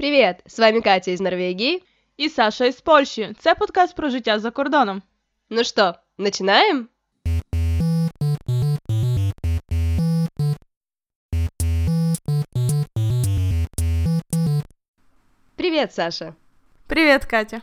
Привіт! З вами Катя із Норвегії. І Саша із Польщі. Це подкаст про життя за кордоном. Ну що, починаємо? Привет, Саша! Привет, Катя!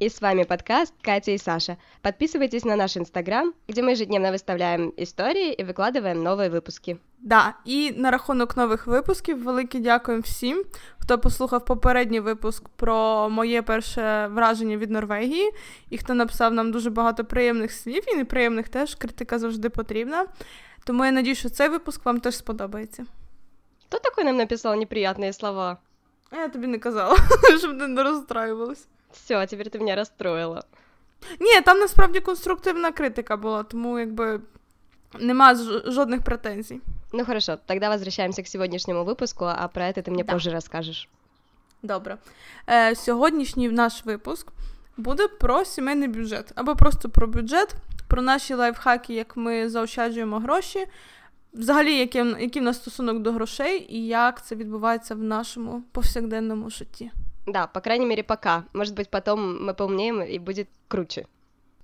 И с вами подкаст Катя и Саша. Подписывайтесь на наш инстаграм, где мы ежедневно выставляем истории и викладаємо нові випуски. Да, і на рахунок нових випусків велике дякуємо всім, хто послухав попередній випуск про моє перше враження від Норвегії, і хто написав нам дуже багато приємних слів і неприємних теж. Критика завжди потрібна. Тому я надію, що цей випуск вам теж сподобається. Хто такой нам написав неприятні слова? А я тобі не казала, щоб ти не розстраювалась. Все, тепер ти мене розстроїла. Ні, там насправді конструктивна критика була, тому якби нема жодних претензій. Ну хорошо, тогда возвращаемся к сегодняшнему выпуску, а про это ты мне да. позже расскажешь. Добре. Е, Сьогоднішній наш випуск буде про сімейний бюджет, або просто про бюджет, про наші лайфхаки, як ми заощаджуємо гроші, взагалі, який, який в нас стосунок до грошей і як це відбувається в нашому повсякденному житті. Да, по крайней мере, пока. Может быть, потом мы поумнеем и будет круче.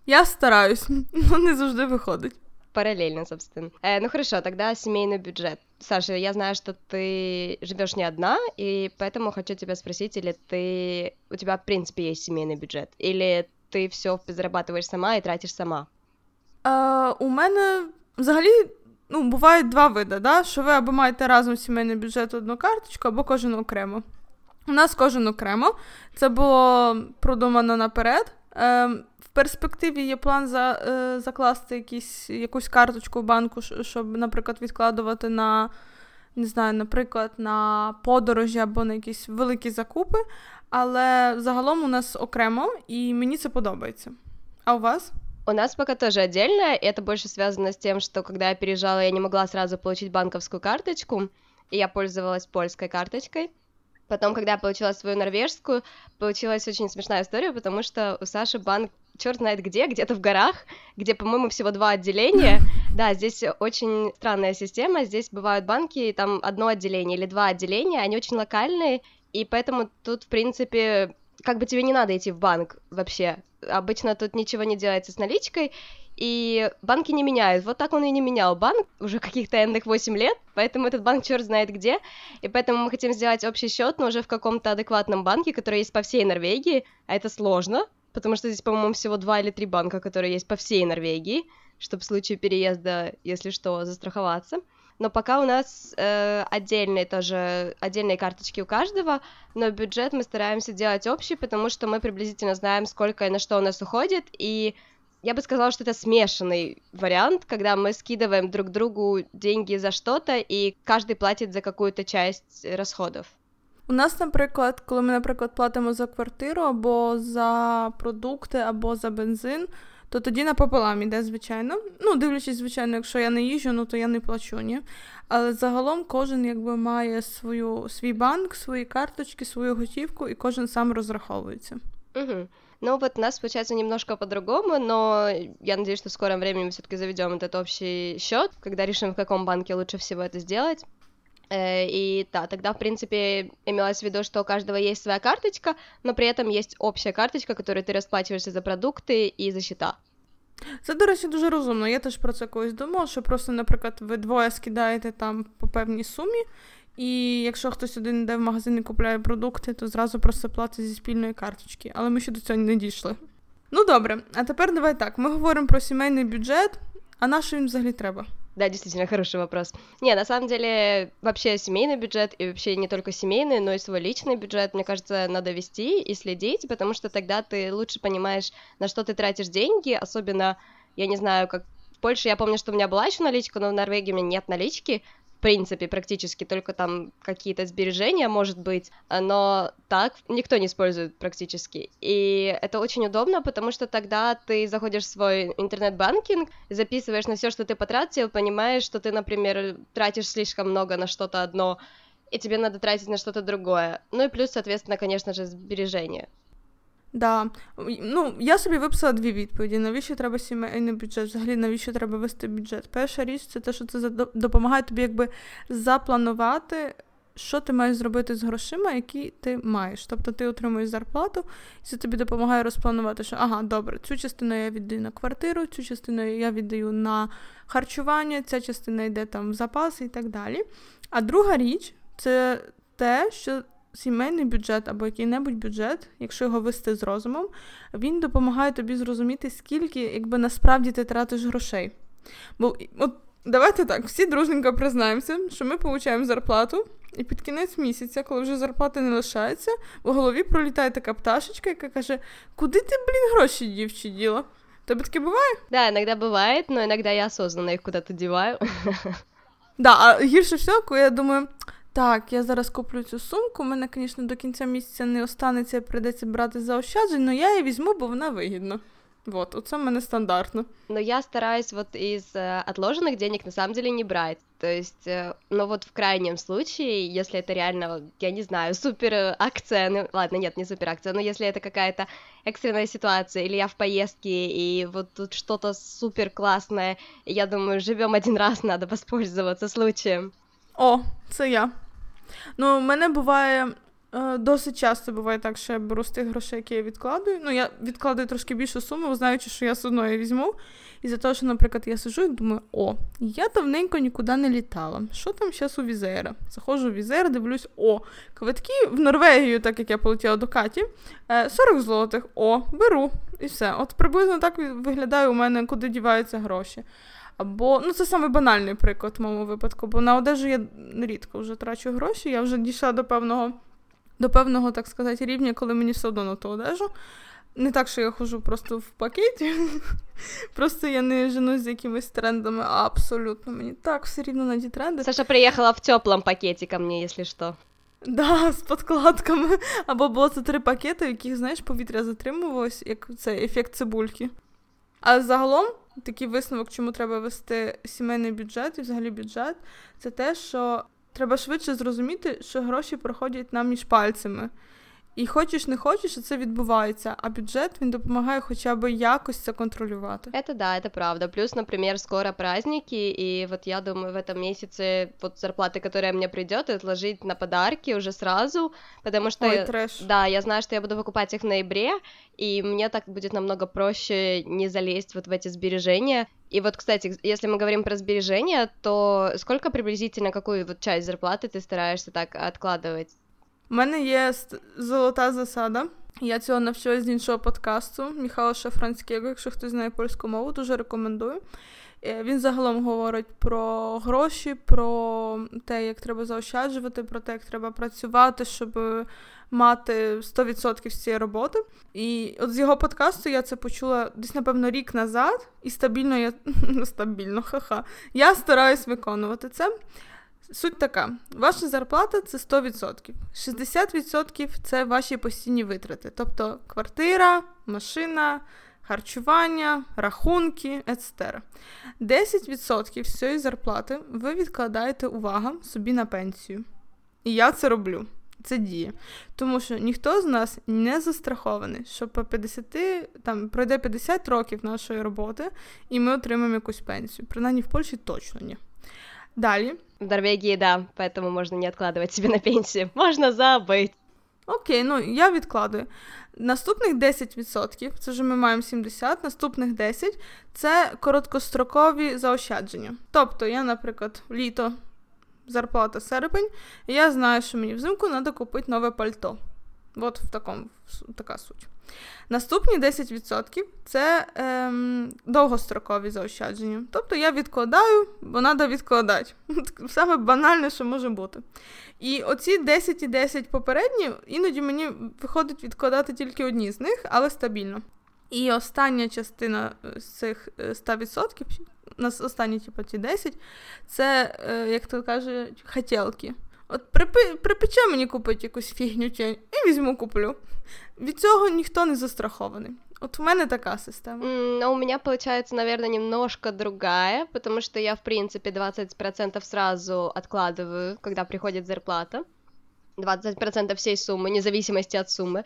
Я стараюсь, но не завжди виходить. Параллельно, собственно. Э, ну хорошо, тогда семейный бюджет. Саша, я знаю, что ты живешь не одна, и поэтому хочу тебя спросить, или ты у тебя в принципе есть семейный бюджет, или ти все зарабатываешь сама і тратиш сама? Е, у мене взагалі ну, бувають два види, да? що ви або маєте разом сімейний бюджет одну карточку, або кожен окремо. У нас кожен окремо. Це було продумано наперед. Е, В перспективі є план за, е, закласти якісь, якусь карточку в банку, щоб, наприклад, відкладувати на, не знаю, наприклад, на подорожі або на якісь великі закупи. Але загалом у нас окремо, і мені це подобається. А у вас? У нас пока тоже отдельно, это больше связано с тем, что когда я переезжала, я не могла сразу получить банковскую карточку, и я пользовалась польской карточкой. Потом, когда я получила свою норвежскую, получилась очень смешная история, потому что у Саши банк черт знает где, где-то в горах, где, по-моему, всего два отделения. Да, здесь очень странная система. Здесь бывают банки, там одно отделение или два отделения, они очень локальные, и поэтому тут, в принципе, как бы тебе не надо идти в банк вообще. Обычно тут ничего не делается с наличкой, и банки не меняют. Вот так он и не менял банк уже каких-то энных 8 лет, поэтому этот банк черт знает где, и поэтому мы хотим сделать общий счет, но уже в каком-то адекватном банке, который есть по всей Норвегии, а это сложно, потому что здесь, по-моему, всего два или три банка, которые есть по всей Норвегии, чтобы в случае переезда, если что, застраховаться. Но пока у нас э, отдельные тоже, отдельные карточки у каждого, но бюджет мы стараемся делать общий, потому что мы приблизительно знаем, сколько и на что у нас уходит, и я бы сказала, что это смешанный вариант, когда мы скидываем друг другу деньги за что-то, і кожен платить за какую-то часть розходів. У нас, наприклад, коли ми, наприклад, платимо за квартиру або за продукти, або за бензин, то тоді напополам іде, звичайно. Ну, дивлячись, звичайно, якщо я не їжджу, ну то я не плачу, ні. Але загалом кожен якби має свою, свій банк, свої карточки, свою готівку, і кожен сам розраховується. Угу. Ну вот у нас получается немножко по-другому, но я надеюсь, что в скором времени мы все-таки заведем этот общий счет, когда решим, в каком банке лучше всего это сделать. Э, и да, тогда, в принципе, имелось в виду, что у каждого есть своя карточка, но при этом есть общая карточка, которой ти розплачуєшся за продукти і за счета. Це, до речі, дуже розумно. Я теж про це колись думала, що просто, наприклад, ви двоє скидаєте там по певній сумі, і якщо хтось один йде в магазин і купляє продукти, то зразу просто платить зі спільної карточки. Але ми ще до цього не дійшли. Ну добре, а тепер давай так. Ми говоримо про сімейний бюджет, а на що він взагалі треба? Да, действительно, хороший вопрос. Не, на самом деле, вообще семейный бюджет, и вообще не только семейный, но и свой личный бюджет, мне кажется, надо вести и следить, потому что тогда ты лучше понимаешь, на что ты тратишь деньги, особенно, я не знаю, как в Польше я помню, что у меня была еще наличка, но в Норвегии у меня нет налички, принципе, практически только там какие-то сбережения, может быть, но так никто не использует практически. И это очень удобно, потому что тогда ты заходишь в свой интернет-банкинг, записываешь на все, что ты потратил, понимаешь, что ты, например, тратишь слишком много на что-то одно, и тебе надо тратить на что-то другое. Ну и плюс, соответственно, конечно же, сбережения. Да. Ну, я собі виписала дві відповіді. Навіщо треба сімейний бюджет? Взагалі, навіщо треба вести бюджет? Перша річ це те, що це допомагає тобі якби запланувати що ти маєш зробити з грошима, які ти маєш. Тобто ти отримуєш зарплату, і це тобі допомагає розпланувати, що ага, добре, цю частину я віддаю на квартиру, цю частину я віддаю на харчування, ця частина йде там в запаси і так далі. А друга річ це те, що сімейний бюджет або який-небудь бюджет, якщо його вести з розумом, він допомагає тобі зрозуміти, скільки якби насправді ти тратиш грошей. Бо от давайте так, всі дружненько признаємося, що ми отримуємо зарплату, і під кінець місяця, коли вже зарплати не лишається, в голові пролітає така пташечка, яка каже: Куди ти, блін, гроші дівчі діла? Тебе таке буває? Да, иногда бывает, но иногда я осознанно их куда-то деваю. Да, а гірше всього, коли я думаю, так, я зараз куплю цю сумку, у мене, звісно, до кінця місяця не останеться, прийдеться брати заощаджень, але я її візьму, бо вона вигідна. Вот, оце в мене стандартно. Но я стараюсь вот из э, отложенных денег на самом деле не брать. То есть, э, ну вот в крайнем случае, если это реально, я не знаю, супер э, акция, ну ладно, нет, не супер акция, но если это какая-то экстренная ситуация, или я в поездке, и вот тут что-то супер классное, и я думаю, живем один раз, надо воспользоваться случаем. О, це я. Ну, в мене буває. е, Досить часто буває так, що я беру з тих грошей, які я відкладую. Ну, я відкладаю трошки більшу суму, знаючи, що я все одно її візьму. І за те, що, наприклад, я сижу і думаю, о, я давненько нікуди не літала. Що там зараз у Візера? Заходжу в Візер, дивлюсь, о, квитки в Норвегію, так як я полетіла до Каті, е, 40 злотих, о, беру. І все. От приблизно так виглядає у мене, куди діваються гроші. Або, ну це саме банальний приклад в моєму випадку, бо на одежу я рідко вже трачу гроші, я вже дійшла до певного, до певного, так сказати, рівня, коли мені все одно на ту одежу. Не так, що я ходжу просто в пакеті, просто я не женусь з якимись трендами, а абсолютно мені так все рівно на ті тренди. Саша приехала в теплом пакете ко мне, если что. Да, з подкладками. Або було це три пакети, в яких, знаєш, повітря затримувалось, як цей ефект цибульки. А загалом, такий висновок, чому треба вести сімейний бюджет і взагалі бюджет, це те, що треба швидше зрозуміти, що гроші проходять нам між пальцями. І хочеш не хочеш, це відбувається, а бюджет він допомагає хоча б якось це контролювати. Это да, это правда. Плюс, например, скоро праздники, и вот я думаю, в этом месяце вот зарплаты, которая мне придет, отложить на подарки уже сразу, потому что... Ой, трэш. Да, я знаю, что я буду выкупать их в ноябре, и мне так будет намного проще не залезть вот в эти сбережения. И вот, кстати, если мы говорим про сбережения, то сколько приблизительно, какую вот часть зарплаты ты стараешься так откладывать? У мене є золота засада. Я цього навчилась з іншого подкасту Міхала Шафранського, якщо хтось знає польську мову, дуже рекомендую. Е, Він загалом говорить про гроші, про те, як треба заощаджувати, про те, як треба працювати, щоб мати 100% з цієї роботи. І от з його подкасту я це почула десь, напевно, рік назад, і стабільно я ну, стабільно, ха-ха. Я стараюсь виконувати це. Суть така: ваша зарплата це 100%. 60% це ваші постійні витрати, тобто квартира, машина, харчування, рахунки, etc. 10% всієї зарплати ви відкладаєте увага собі на пенсію. І я це роблю. Це діє. Тому що ніхто з нас не застрахований, що по 50, там пройде 50 років нашої роботи, і ми отримаємо якусь пенсію. Принаймні в Польщі точно ні. Далі. В Норвегии, да, поэтому можно не откладывать себе на пенсию. Можно забыть. Окей, ну я відкладую. Наступних 10%, це вже ми маємо 70, наступних 10 це короткострокові заощадження. Тобто, я, наприклад, літо, зарплата серпень, і я знаю, що мені взимку треба купити нове пальто. От в такому така суть. Наступні 10% це ем, довгострокові заощадження. Тобто я відкладаю, бо треба відкладати. Саме банальне, що може бути. І оці 10 і 10 попередні, іноді мені виходить відкладати тільки одні з них, але стабільно. І остання частина з цих 100%, нас останні, типу, ті 10, це, як то кажуть, хотілки. От припи, припече мені купити якусь фігню і візьму куплю. Від цього ніхто не застрахований. От у мене така система. Mm, но у меня получается, наверное, немножко другая, потому что я, в принципе, 20% сразу откладываю, когда приходит зарплата. 20% всей суммы, вне зависимости от суммы.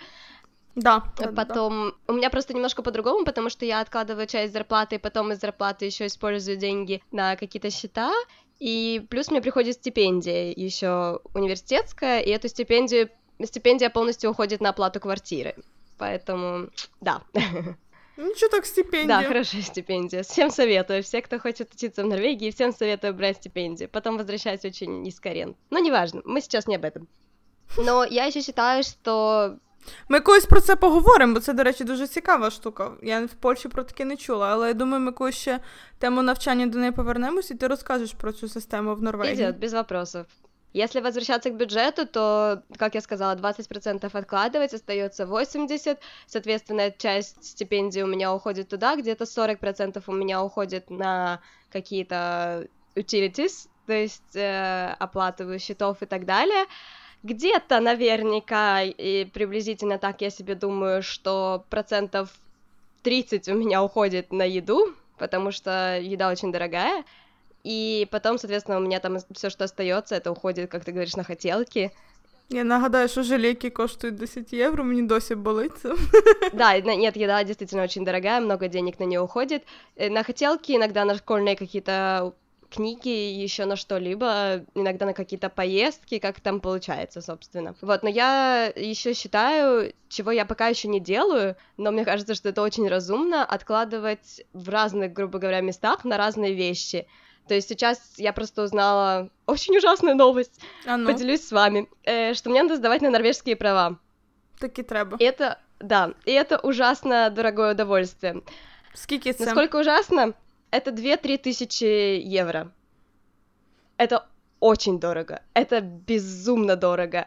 Да, да. Потом да. у меня просто немножко по-другому, потому что я откладываю часть зарплаты, и потом из зарплаты еще использую деньги на какие-то счета. И плюс мне приходит стипендия еще университетская, и эту стипендию стипендия полностью уходит на оплату квартиры. Поэтому, да. Ничего так стипендия. Да, хорошая стипендия. Всем советую. Все, кто хочет учиться в Норвегии, всем советую брать стипендию. Потом возвращать очень низкий аренд. Но неважно, мы сейчас не об этом. Но я ще считаю, що. Ми колись про це поговоримо, бо це, до речі, дуже цікава штука. Я в Польщі про таке не чула, але я думаю, ми колись ще тему навчання до неї повернемось, і ти розкажеш про цю систему в Норвегії. Идет, без вопросов. Если возвращаться к бюджету, то, как я сказала, 20% откладывать, остается 80%. Соответственно, часть стипендии у меня уходит туда, где-то 40% у меня уходит на какие-то utilities, то есть э, оплату счетов и так далее. Где-то наверняка и приблизительно так я себе думаю, что процентов 30 у меня уходит на еду, потому что еда очень дорогая. И потом, соответственно, у меня там все, что остается, это уходит, как ты говоришь, на хотелки. Я нагадаю, що жалейки коштують 10 євро, мені досі болить це. Да, нет, еда действительно очень дорогая, много денег на нее уходит. Э, на хотелки иногда на школьные какие-то книги, еще на что-либо, иногда на какие-то поездки, как там получается, собственно. Вот, но я еще считаю, чего я пока еще не делаю, но мне кажется, что это очень разумно откладывать в разных, грубо говоря, местах на разные вещи. То есть сейчас я просто узнала очень ужасную новость. А ну. Поделюсь с вами, э, что мне надо сдавать на норвежские права. Так и треба. И это, да, и это ужасно дорогое удовольствие. Скільки це? Насколько ужасно? Это 2-3 тысячи евро. Это очень дорого. Это безумно дорого.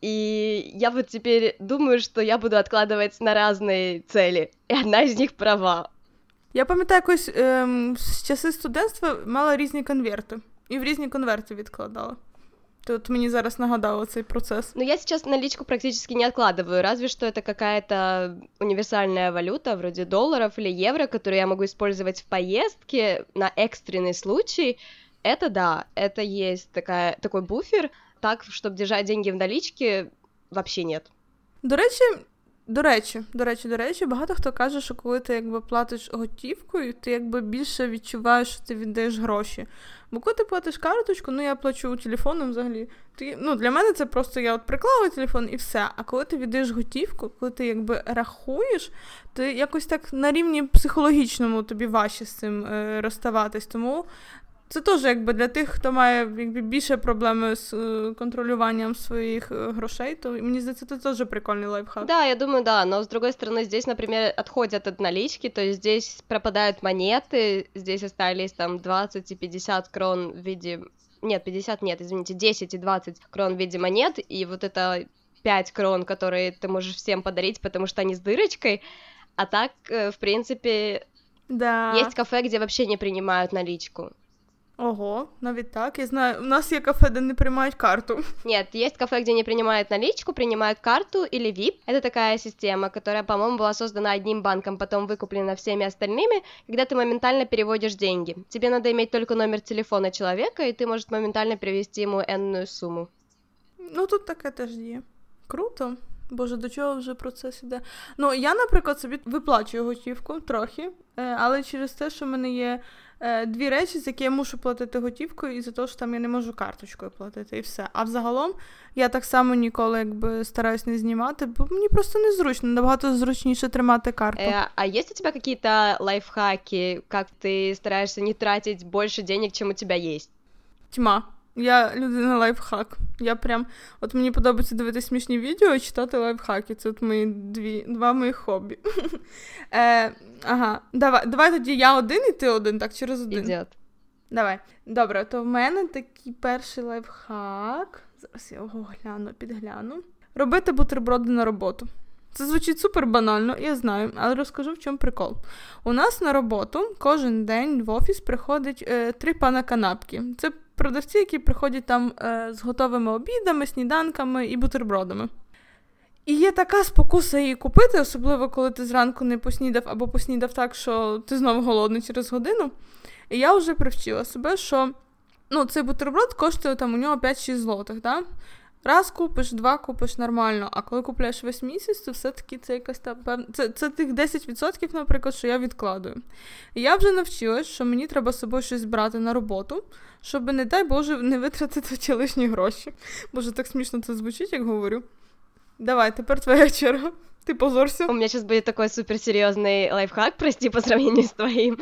И я вот теперь думаю, что я буду откладывать на разные цели. И одна из них права. Я пам'ятаю, якось ем, з часи студентства мала різні конверти. І в різні конверти відкладала. Тут мені зараз нагадало цей процесс. Ну, я сейчас наличку практически не откладываю, разве что это какая-то универсальная валюта, вроде долларов или евро, которую я могу использовать в поездке на экстренный случай. Это да, это есть такая, такой буфер, так, чтобы держать деньги в наличке, вообще нет. До речі, До речі, до речі, до речі, багато хто каже, що коли ти якби платиш готівкою, ти якби більше відчуваєш, що ти віддаєш гроші. Бо коли ти платиш карточку, ну я плачу телефоном взагалі. Ти, ну Для мене це просто я от приклала телефон і все. А коли ти віддаєш готівку, коли ти якби рахуєш, ти якось так на рівні психологічному тобі важче з цим е, розставатись. Тому це теж якби для тих, хто має якби, більше проблеми з е, контролюванням своих е, грошей, то мне здається, это тоже прикольный лайфхак. Да, я думаю, да, но с другой стороны, здесь, например, отходят от налички, то есть здесь пропадают монеты, здесь остались там 20 и 50 крон в виде... Нет, 50 нет, извините, 10 и 20 крон в виде монет, и вот это 5 крон, которые ты можешь всем подарить, потому что они с дырочкой, а так, э, в принципе, да. есть кафе, где вообще не принимают наличку. Ого, навіть так. Я знаю, у нас є кафе, де не приймають карту. Нет, есть кафе, где не принимают наличку, принимают карту или VIP. Это такая система, которая, по-моему, была создана одним банком, потом выкуплена всеми остальными, когда ты моментально переводишь деньги. Тебе надо иметь только номер телефона человека, и ты можешь моментально перевести ему энную сумму. Ну, тут таке теж є. Круто. Боже, до чого вже процес іде? Ну, я, наприклад, собі виплачую готівку трохи, але через те, що в мене є е, дві речі, з які я мушу платити готівкою, і за те, що там я не можу карточкою платити, і все. А взагалом я так само ніколи якби стараюсь не знімати, бо мені просто незручно, набагато зручніше тримати карту. Э, а есть у тебя какие-то лайфхаки, как ты стараешься не тратить больше денег, чем у тебя есть? Тьма. Я людина лайфхак. Я прям, от мені подобається дивитися смішні відео і читати лайфхаки. Це от мої дві, два моїх хобі. е, Ага, давай давай тоді я один і ти один, так через один. Ідет. Давай. Добре, то в мене такий перший лайфхак. Зараз я його гляну, підгляну. Робити бутерброди на роботу. Це звучить супер банально, я знаю, але розкажу в чому прикол. У нас на роботу кожен день в офіс приходить е, три пана канапки. Це продавці, які приходять там е, з готовими обідами, сніданками і бутербродами. І є така спокуса її купити, особливо коли ти зранку не поснідав або поснідав так, що ти знову голодний через годину. І я вже привчила себе, що ну, цей бутерброд коштує там у нього 5-6 злотих. Да? Раз купиш, два купиш нормально, а коли купляєш весь місяць, то все-таки це якась там певна. Це, це тих 10%, наприклад, що я відкладую. І я вже навчилась, що мені треба з собою щось брати на роботу, щоб, не дай Боже, не витратити ті лишні гроші. Боже, так смішно це звучить, як говорю. Давай, тепер твоя черга. Ты позорься. У меня сейчас будет такой суперсерьезный лайфхак, прости, по сравнению с твоим.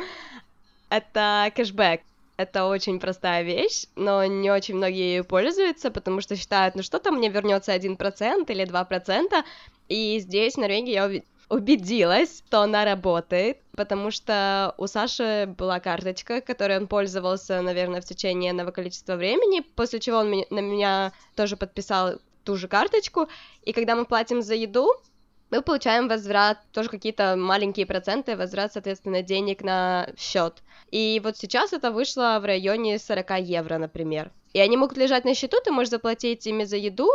Это кэшбэк. Это очень простая вещь, но не очень многие ею пользуются, потому что считают, ну что там мне вернется 1% или 2%. И здесь, в Норвегии, я убедилась, что она работает, потому что у Саши была карточка, которой он пользовался, наверное, в течение одного количества времени, после чего он на меня тоже подписал ту же карточку, и когда мы платим за еду, мы получаем возврат, тоже какие-то маленькие проценты, возврат, соответственно, денег на счет. И вот сейчас это вышло в районе 40 евро, например. И они могут лежать на счету, ты можешь заплатить ими за еду,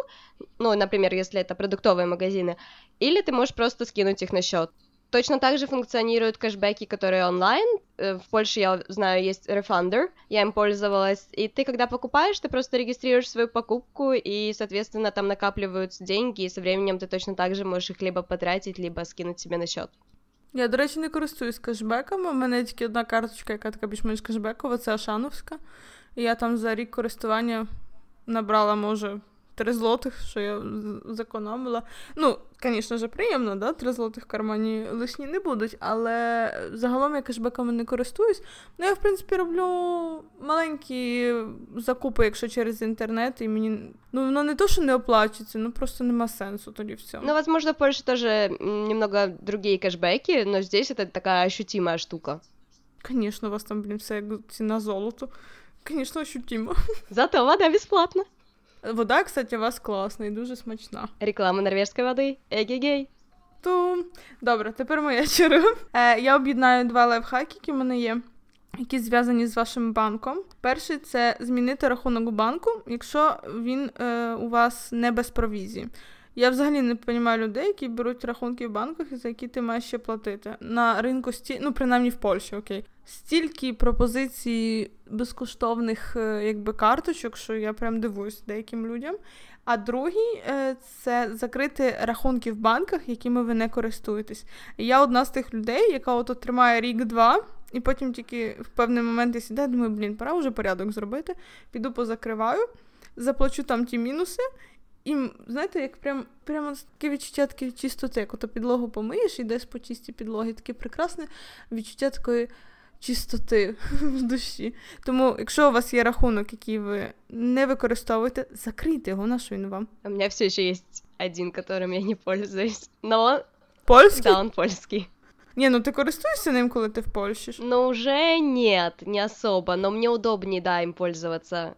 ну, например, если это продуктовые магазины, или ты можешь просто скинуть их на счет. Точно так же функционируют кэшбэки, которые онлайн. Э, в Польше, я знаю, есть Refunder, я им пользовалась. И ты, когда покупаешь, ты просто регистрируешь свою покупку, и, соответственно, там накапливаются деньги, и со временем ты точно так же можешь их либо потратить, либо скинуть себе на счет. Я, до речі, не користуюсь кешбеками. У мене тільки одна карточка, яка така більш-менш кешбекова, це Ашановська. І я там за рік користування набрала, може, 3 злотих, що я зекономила. Ну, звісно ж, приємно, да? 3 злотих в кармані лишні не будуть, але загалом я кешбеками не користуюсь. Ну, я, в принципі, роблю маленькі закупи, якщо через інтернет, і мені ну, воно не то, що не оплачується, ну просто нема сенсу тоді в цьому. Ну, возможно, в Польше тоже немного другие кэшбэки, но здесь это такая ощутимая штука. Конечно, у вас там, блін, все як ціна золоту. Звісно, ощутимо. Зато вода бесплатна. Вода, кстати, у вас класна і дуже смачна. Реклама норвежської води. Егегей. То добре, тепер моя черга. Е, Я об'єднаю два лайфхаки, які в мене є, які зв'язані з вашим банком. Перший це змінити рахунок у банку, якщо він е, у вас не без провізії. Я взагалі не розумію людей, які беруть рахунки в банках, за які ти маєш ще платити. На ринку сті... ну, принаймні в Польщі, окей. Стільки пропозицій безкоштовних е, якби, карточок, що я прям дивуюсь деяким людям. А другий е, це закрити рахунки в банках, якими ви не користуєтесь. Я одна з тих людей, яка от тримає рік-два, і потім тільки в певний момент я сідаю, думаю, блін, пора вже порядок зробити. Піду позакриваю, заплачу там ті мінуси. І знаєте, як прям прямо таке відчуття таке чистоти, як ото підлогу помиєш, і десь по чистій підлогі, таке прекрасне відчуття такої чистоти в душі. Тому, якщо у вас є рахунок, який ви не використовуєте, закрийте його, на що він вам. У мене все ще є один, которым я не пользуюсь. Но... Польський? Да, он польский. Не, ну ти користуєшся ним, коли ти в Польщі? Ну, уже нет, не особо, но мне удобнее, да, им пользоваться.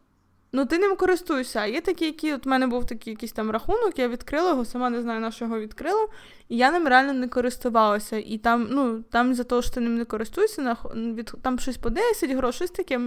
Ну, ти ним користуєшся. А є такі, які от в мене був такий якийсь там рахунок, я відкрила його, сама не знаю, на що його відкрила, і я ним реально не користувалася. І там, ну, там за те, що ти ним не користуєшся, на, від, там щось по 10 грошей, щось таке,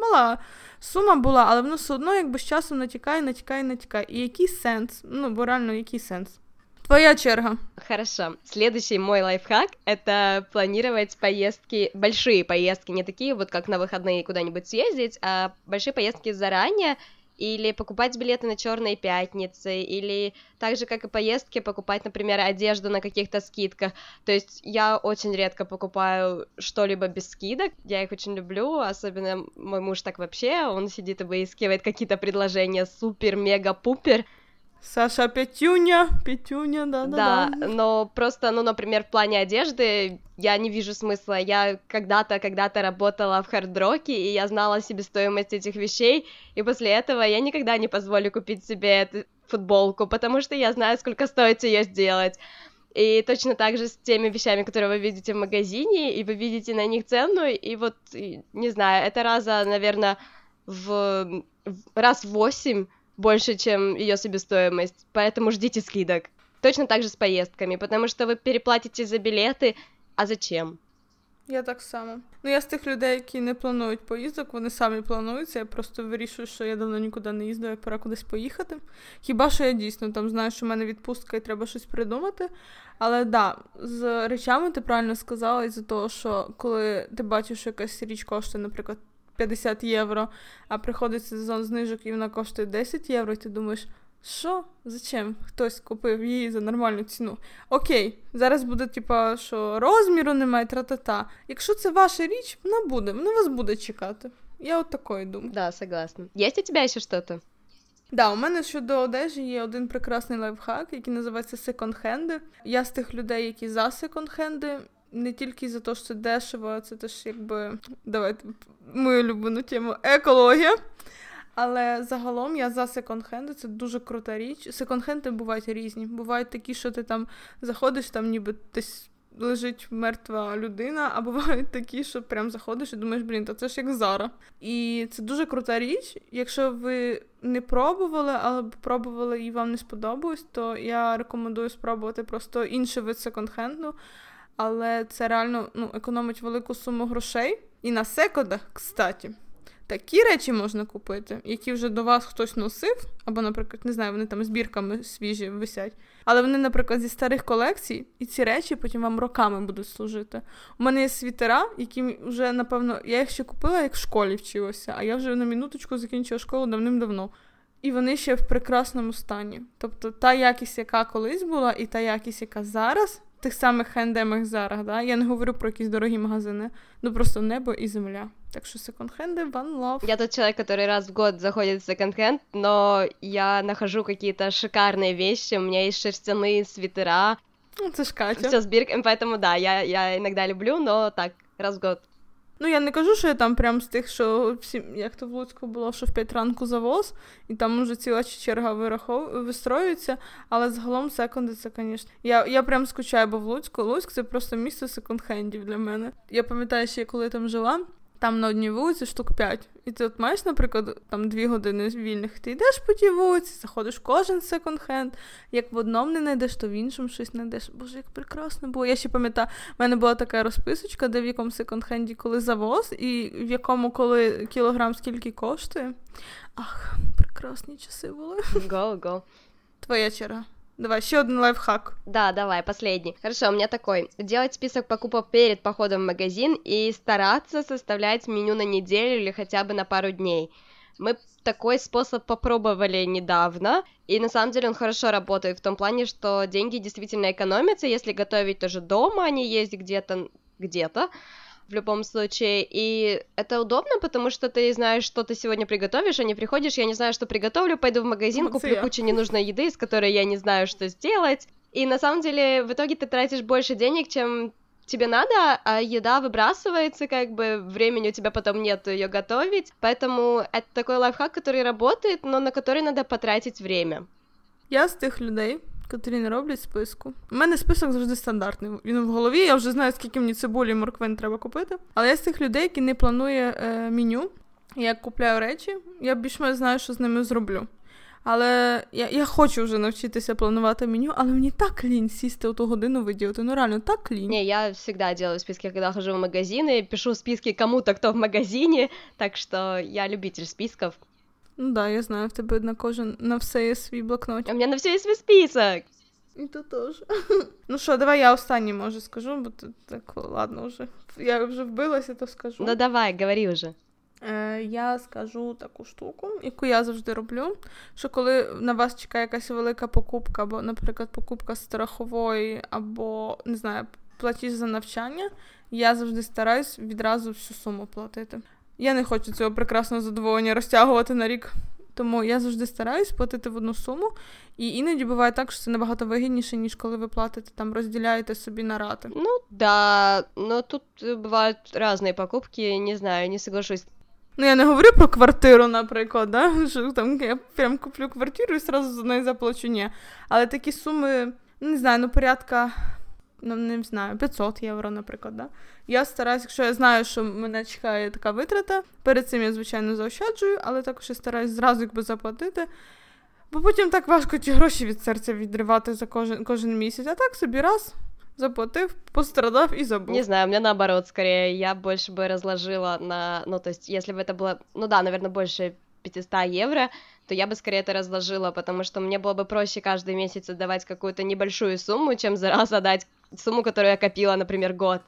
мала сума була, але воно все одно якби з часом натікає, натікає, натікає. І який сенс? Ну, бо реально, який сенс? Твоя черга. Хорошо. Следующий мой лайфхак — это планировать поездки, большие поездки, не такие вот, как на выходные куда-нибудь съездить, а большие поездки заранее, или покупать билеты на черные пятницы, или так же, как и поездки, покупать, например, одежду на каких-то скидках. То есть я очень редко покупаю что-либо без скидок, я их очень люблю, особенно мой муж так вообще, он сидит и выискивает какие-то предложения супер-мега-пупер, Саша Петюня, Петюня, да-да-да. Да, но просто, ну, например, в плане одежды я не вижу смысла. Я когда-то, когда-то работала в хардроке, и я знала себестоимость этих вещей, и после этого я никогда не позволю купить себе эту футболку, потому что я знаю, сколько стоит ее сделать. И точно так же с теми вещами, которые вы видите в магазине, и вы видите на них цену, и вот, не знаю, это раза, наверное, в раз в восемь больше, чем ее себестоимость, поэтому ждите скидок. Точно так же с поездками, потому что вы переплатите за білети, а зачем? Я так само. Ну, я з тих людей, які не планують поїздок, вони самі плануються. Я просто вирішую, що я давно нікуди не їздила, пора кудись поїхати. Хіба що я дійсно там знаю, що в мене відпустка і треба щось придумати. Але да, з речами ти правильно сказала, із-за того, що коли ти бачиш, що якась річ коштує, наприклад, 50 євро, а приходить сезон знижок і вона коштує 10 євро, і ти думаєш, Що? Зачем? Хтось купив її за нормальну ціну. Окей, зараз буде, типа, що розміру немає, тра-та-та. Якщо це ваша річ, вона буде, вона вас буде чекати. Я от такої думаю. Да, согласна. Есть у тебя еще что-то? Да, у мене щодо одежі є один прекрасний лайфхак, який називається секонд-хенди. Я з тих людей, які за секонд-хенди. Не тільки за те, що дешево, це теж якби давайте мою улюблену тему екологія. Але загалом я за секонд-хенди, це дуже крута річ. Секонд-хенди бувають різні. Бувають такі, що ти там заходиш, там ніби десь лежить мертва людина, а бувають такі, що прям заходиш і думаєш, блін, то це ж як Зара. І це дуже крута річ. Якщо ви не пробували, але пробували і вам не сподобалось, то я рекомендую спробувати просто інший вид секонд-хенду. Але це реально ну, економить велику суму грошей. І на секондах, кстати. Такі речі можна купити, які вже до вас хтось носив, або, наприклад, не знаю, вони там збірками свіжі висять. Але вони, наприклад, зі старих колекцій, і ці речі потім вам роками будуть служити. У мене є світера, які вже, напевно, я їх ще купила, як в школі вчилася, а я вже на минуточку закінчила школу давним-давно. І вони ще в прекрасному стані. Тобто та якість, яка колись була, і та якість, яка зараз, тих самих хендемах зараз, да? я не говорю про якісь дорогі магазини, ну просто небо і земля. Так что секонд-хенды one love. Я тот человек, который раз в год заходит в секонд-хенд, но я нахожу какие-то шикарные вещи. У меня есть шерстяные свитера. Ну, це ж Катя. Все с бирками, поэтому да, я, я иногда люблю, но так, раз в год. Ну, я не кажу, що я там прям з тих, що всі, як то в Луцьку було, що в 5 ранку завоз, і там уже ціла черга вирахов... вистроюється, але загалом секунди це, звісно. Я я прям скучаю, бо в Луцьку. Луцьк це просто місто секонд-хендів для мене. Я пам'ятаю, ще коли там жила, там на одній вулиці штук 5. І ти от маєш, наприклад, там дві години вільних, ти йдеш по тій вулиці, заходиш в кожен секонд-хенд, як в одному не знайдеш, то в іншому щось знайдеш. Боже, як прекрасно було. Я ще пам'ятаю, в мене була така розписочка, де в якому секонд-хенді коли завоз, і в якому коли кілограм скільки коштує. Ах, прекрасні часи були. Go, go. Твоя черга. Давай, еще один лайфхак. Да, давай, последний. Хорошо, у меня такой. Делать список покупок перед походом в магазин и стараться составлять меню на неделю или хотя бы на пару дней. Мы такой способ попробовали недавно, и на самом деле он хорошо работает в том плане, что деньги действительно экономятся, если готовить тоже дома, а не есть где-то где-то в любом случае. И это удобно, потому что ты знаешь, что ты сегодня приготовишь, а не приходишь, я не знаю, что приготовлю, пойду в магазин, вот куплю кучу ненужной еды, с которой я не знаю, что сделать. И на самом деле в итоге ты тратишь больше денег, чем тебе надо, а еда выбрасывается, как бы времени у тебя потом нет ее готовить. Поэтому это такой лайфхак, который работает, но на который надо потратить время. Я з тих людей, котрі не роблять списку. У мене список завжди стандартний. Він в голові, я вже знаю, скільки мені цибулі і морквин треба купити. Але я з тих людей, які не планує е, меню. Я купляю речі, я більш-менш знаю, що з ними зроблю. Але я я хочу вже навчитися планувати меню, але мені так лінь сісти у ту годину виділити. Ну реально так лінь. Не, я всегда делаю списки, когда хожу в магазины, пишу списки кому-то, кто в магазине, так что я любитель списков. Ну да, я знаю, в тебе на кожен на все є свій блокнот. У мене на все є свій список. І то теж. Ну що, давай я останній може скажу, бо тут так ладно вже. Я вже вбилася, то скажу. Ну давай, говори вже. Е, Я скажу таку штуку, яку я завжди роблю. Що коли на вас чекає якась велика покупка, або, наприклад, покупка страхової, або не знаю, платіж за навчання, я завжди стараюсь відразу всю суму платити. Я не хочу цього прекрасного задоволення розтягувати на рік. Тому я завжди стараюсь платити в одну суму, і іноді буває так, що це набагато вигідніше, ніж коли ви платите там, розділяєте собі на рати. Ну да, но тут бувають різні покупки, не знаю, не соглашусь. Ну, я не говорю про квартиру, наприклад, да? що там я прям куплю квартиру і зразу за неї заплачу. Ні. Але такі суми, не знаю, ну порядка ну не знаю, 500 євро, наприклад. Да? Я стараюсь, якщо я знаю, що мене чекає така витрата, перед цим я, звичайно, заощаджую, але також я стараюсь зразу якби заплатити. Бо потім так важко ті гроші від серця відривати за кожен кожен місяць. А так собі раз заплатив, пострадав і забыл. Не знаю, у меня наоборот, скорее, я больше бы разложила на, ну, то есть, если бы это было, ну да, наверное, больше 500 евро, то я бы скорее это разложила, потому что мне было бы проще каждый месяц отдавать какую-то небольшую сумму, чем за раз отдать сумму, которую я копила, например, год.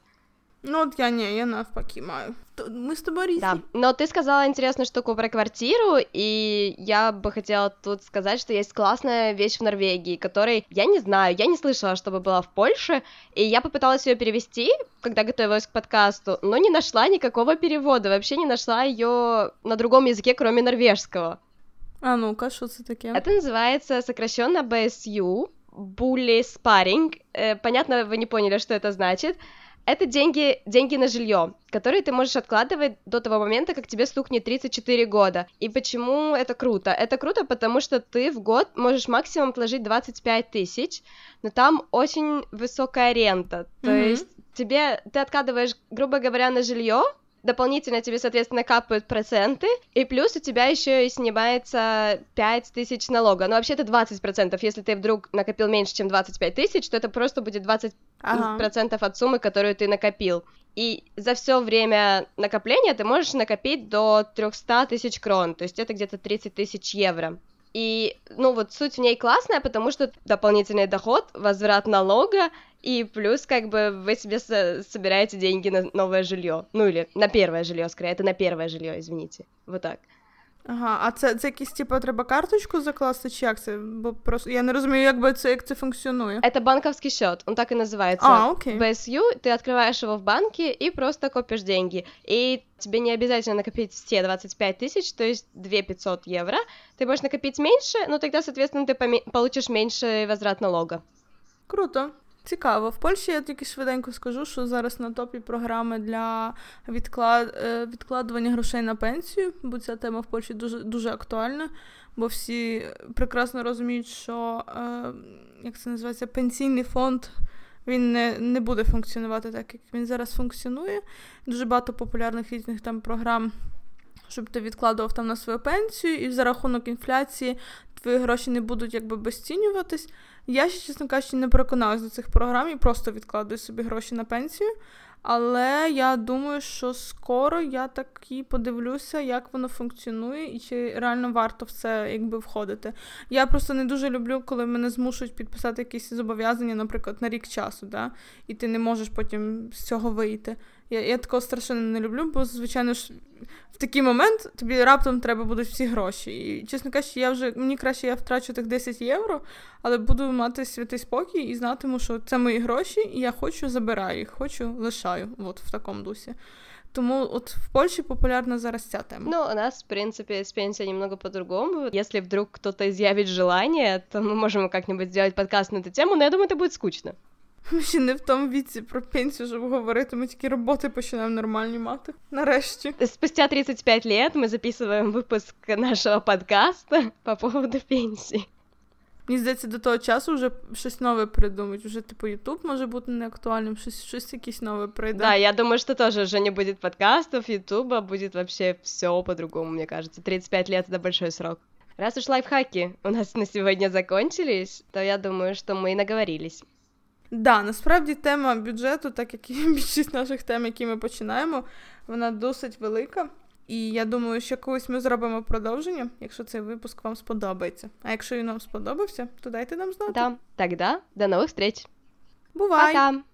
Ну, от я не, я навпаки маю. Мы с тобой різні. Да. Но ты сказала интересную штуку про квартиру, и я бы хотела тут сказать, что есть классная вещь в Норвегии, которой я не знаю, я не слышала, чтобы была в Польше, и я попыталась ее перевести, когда готовилась к подкасту, но не нашла никакого перевода, вообще не нашла ее на другом языке, кроме норвежского. А ну-ка, что это такое? Это называется сокращенно BSU, Bully Sparring. Э, понятно, вы не поняли, что это значит. Это деньги, деньги на жилье, которые ты можешь откладывать до того момента, как тебе стукнет 34 года. И почему это круто? Это круто, потому что ты в год можешь максимум положить 25 тысяч, но там очень высокая рента. То mm-hmm. есть тебе ты откладываешь, грубо говоря, на жилье, дополнительно тебе, соответственно, капают проценты, и плюс у тебя еще и снимается 5 тысяч налога. Ну, вообще это 20%. Если ты вдруг накопил меньше, чем 25 тысяч, то это просто будет 20% ага. от суммы, которую ты накопил. И за все время накопления ты можешь накопить до 300 тысяч крон, то есть это где-то 30 тысяч евро. И, ну, вот суть в ней классная, потому что дополнительный доход, возврат налога, и плюс, как бы, вы себе собираете деньги на новое жилье. Ну, или на первое жилье, скорее, это на первое жилье, извините. Вот так. Ага, а це це якісь, типу, треба карточку закласти, чи як це? Бо просто я не розумію, як би це, як це функціонує. Это банковский счет, он так и называется. А, окей. BSU, ты открываешь его в банке и просто копишь деньги. И тебе не обязательно накопить все 25 тысяч, то есть 2 500 евро. Ты можешь накопить меньше, но тогда, соответственно, ты получишь меньше возврат налога. Круто. Цікаво. В Польщі я тільки швиденько скажу, що зараз на топі програми для відклад... Е, відкладування грошей на пенсію, бо ця тема в Польщі дуже дуже актуальна, бо всі прекрасно розуміють, що е, як це називається, пенсійний фонд. Він не не буде функціонувати так, як він зараз функціонує. Дуже багато популярних різних там програм, щоб ти відкладував там на свою пенсію, і за рахунок інфляції твої гроші не будуть якби безцінюватись. Я ще, чесно кажучи, не переконалась до цих програм і просто відкладую собі гроші на пенсію. Але я думаю, що скоро я таки подивлюся, як воно функціонує і чи реально варто в це якби входити. Я просто не дуже люблю, коли мене змушують підписати якісь зобов'язання, наприклад, на рік часу, да? і ти не можеш потім з цього вийти. Я я такого страшенно не люблю, бо, звичайно ж, в такий момент тобі раптом треба будуть всі гроші. І, чесно кажучи, я вже мені краще я втрачу тих 10 євро, але буду мати святий спокій і знатиму, що це мої гроші, і я хочу забираю їх, хочу лишаю. От в такому дусі. Тому от в Польше популярна зараз ця тема. Ну, у нас, в принципе, с пенсией немного по-другому. Если вдруг кто-то изъявит желание, то мы можем как-нибудь сделать подкаст на эту тему, но я думаю, это будет скучно. Ми ще не в тому віці про пенсію, щоб говорити, ми тільки роботи починаємо нормальні мати. Нарешті. Спустя 35 лет мы записываем выпуск нашего подкаста по поводу пенсии. Мені здається, до того часу вже щось нове придумать. Уже, типу, Ютуб може бути неактуальним, щось, щось якесь нове прийде. Да, я думаю, что тоже уже не будет подкастов, Ютуба, будет вообще все по-другому, мне кажется. 35 лет — это большой срок. Раз уж лайфхаки у нас на сегодня закончились, то я думаю, что мы наговорились. Да, насправді тема бюджету, так як і більшість наших тем, які ми починаємо, вона досить велика. І я думаю, що колись ми зробимо продовження, якщо цей випуск вам сподобається. А якщо він вам сподобався, то дайте нам знати. Да, тогда до нових встреч. Бувай! Пока!